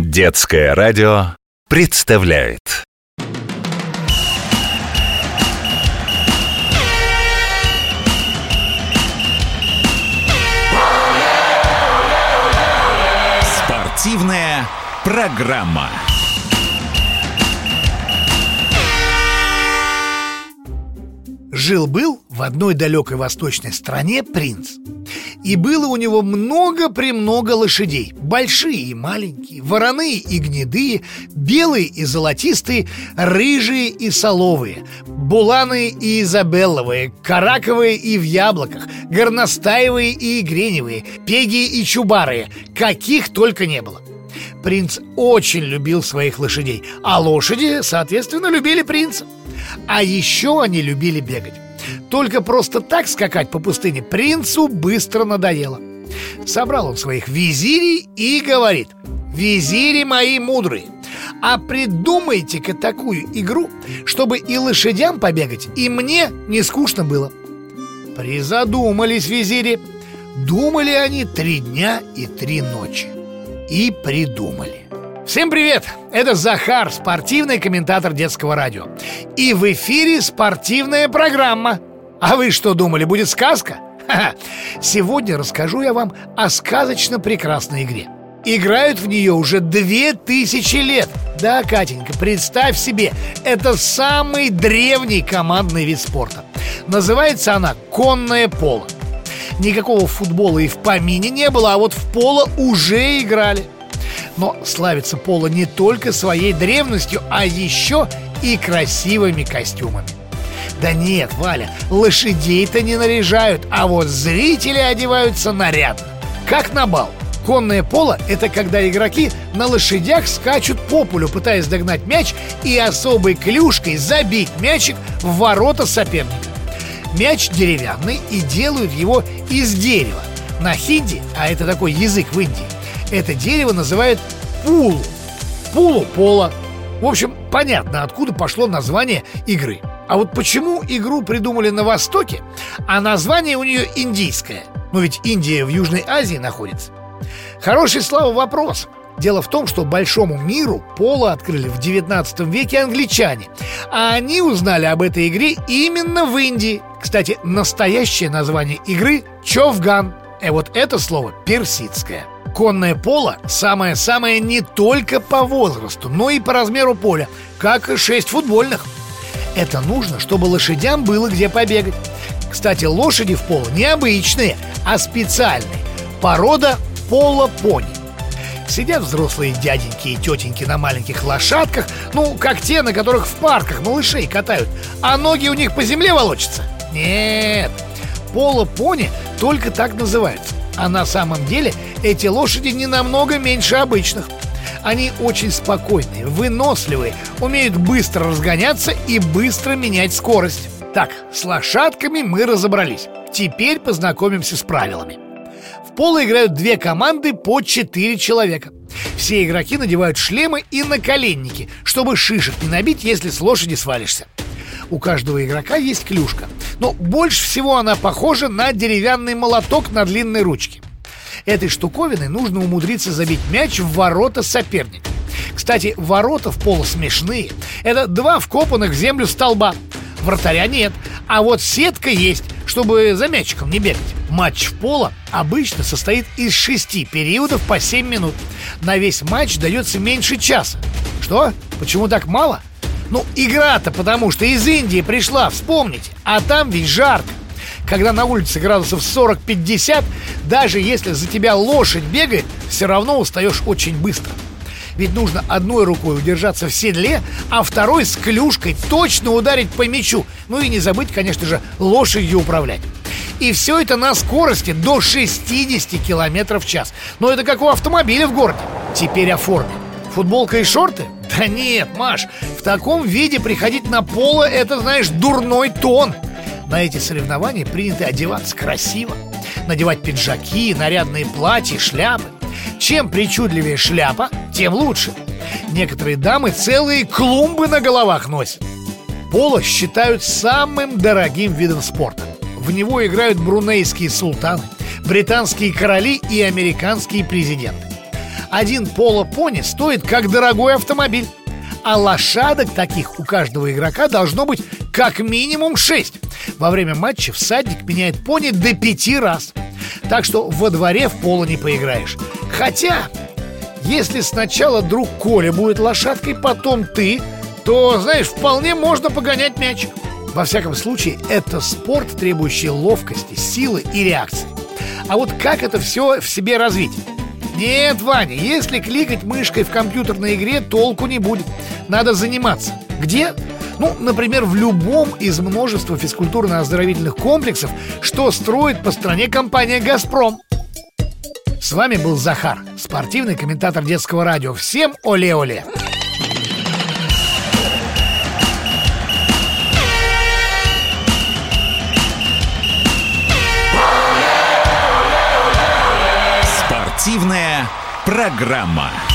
Детское радио представляет Спортивная программа. Жил-был в одной далекой восточной стране принц. И было у него много-премного лошадей. Большие и маленькие, вороные и гнедые Белые и золотистые, рыжие и соловые Буланые и изабелловые, караковые и в яблоках Горностаевые и греневые, пеги и чубарые Каких только не было. Принц очень любил своих лошадей А лошади, соответственно, любили принца. А еще они любили бегать Только просто так скакать по пустыне принцу быстро надоело. Собрал он своих визирей и говорит Визири мои мудрые а придумайте-ка такую игру, чтобы и лошадям побегать, и мне не скучно было Призадумались визири. Думали они три дня и три ночи. И придумали Всем привет! Это Захар, спортивный комментатор детского радио. И в эфире спортивная программа. А вы что думали, будет сказка? Сегодня расскажу я вам о сказочно прекрасной игре. Играют в нее уже две тысячи лет. Да, Катенька, представь себе, это самый древний командный вид спорта. Называется она «Конное поло» Никакого футбола и в помине не было, а вот в поло уже играли – но славится Поло не только своей древностью, а еще и красивыми костюмами. Да нет, Валя, лошадей-то не наряжают, а вот зрители одеваются нарядно, как на бал. Конное поло – это когда игроки на лошадях скачут по полю, пытаясь догнать мяч и особой клюшкой забить мячик в ворота соперника. Мяч деревянный и делают его из дерева. На хинди, а это такой язык в Индии, это дерево называют пулу. Пулу пола. В общем, понятно, откуда пошло название игры. А вот почему игру придумали на Востоке, а название у нее индийское? Ну ведь Индия в Южной Азии находится. Хороший, Слава, вопрос. Дело в том, что большому миру поло открыли в 19 веке англичане А они узнали об этой игре именно в Индии. Кстати, настоящее название игры – Човган И вот это слово персидское – Конное поло самое-самое не только по возрасту, но и по размеру поля, как и шесть футбольных. Это нужно, чтобы лошадям было где побегать. Кстати, лошади в поло не обычные, а специальные. Порода поло-пони. Сидят взрослые дяденьки и тетеньки на маленьких лошадках, ну, как те, на которых в парках малышей катают, а ноги у них по земле волочатся. Нет, поло-пони только так называются. А на самом деле эти лошади не намного меньше обычных. Они очень спокойные, выносливые, умеют быстро разгоняться и быстро менять скорость. Так, с лошадками мы разобрались. Теперь познакомимся с правилами. В поло играют две команды по четыре человека. Все игроки надевают шлемы и наколенники, чтобы шишек не набить, если с лошади свалишься. У каждого игрока есть клюшка, но больше всего она похожа на деревянный молоток на длинной ручке. Этой штуковиной нужно умудриться забить мяч в ворота соперника. Кстати, ворота в поло смешные. Это два вкопанных в землю столба. Вратаря нет, а вот сетка есть, чтобы за мячиком не бегать. Матч в поло обычно состоит из шести периодов по 7 минут. На весь матч дается меньше часа. Что? Почему так мало? Ну, игра-то потому что из Индии пришла, вспомните. А там ведь жарко когда на улице градусов 40-50, даже если за тебя лошадь бегает, все равно устаешь очень быстро. Ведь нужно одной рукой удержаться в седле, а второй с клюшкой точно ударить по мячу. Ну и не забыть, конечно же, лошадью управлять. И все это на скорости до 60 км в час. Но это как у автомобиля в городе. Теперь о форме. Футболка и шорты? Да нет, Маш, таком виде приходить на поло – это, знаешь, дурной тон – на эти соревнования принято одеваться красиво. Надевать пиджаки, нарядные платья, шляпы. Чем причудливее шляпа, тем лучше. Некоторые дамы целые клумбы на головах носят. Поло считают самым дорогим видом спорта. В него играют брунейские султаны, британские короли и американские президенты. Один поло-пони стоит как дорогой автомобиль. А лошадок таких у каждого игрока должно быть как минимум 6. Во время матча всадник меняет пони до пяти раз. Так что во дворе в поло не поиграешь. Хотя, если сначала друг Коля будет лошадкой, потом ты, то, знаешь, вполне можно погонять мяч. Во всяком случае, это спорт, требующий ловкости, силы и реакции. А вот как это все в себе развить? Нет, Ваня, если кликать мышкой в компьютерной игре, толку не будет. Надо заниматься. Где? Ну, например, в любом из множества физкультурно-оздоровительных комплексов, что строит по стране компания «Газпром». С вами был Захар, спортивный комментатор детского радио. Всем оле-оле! Спортивная программа.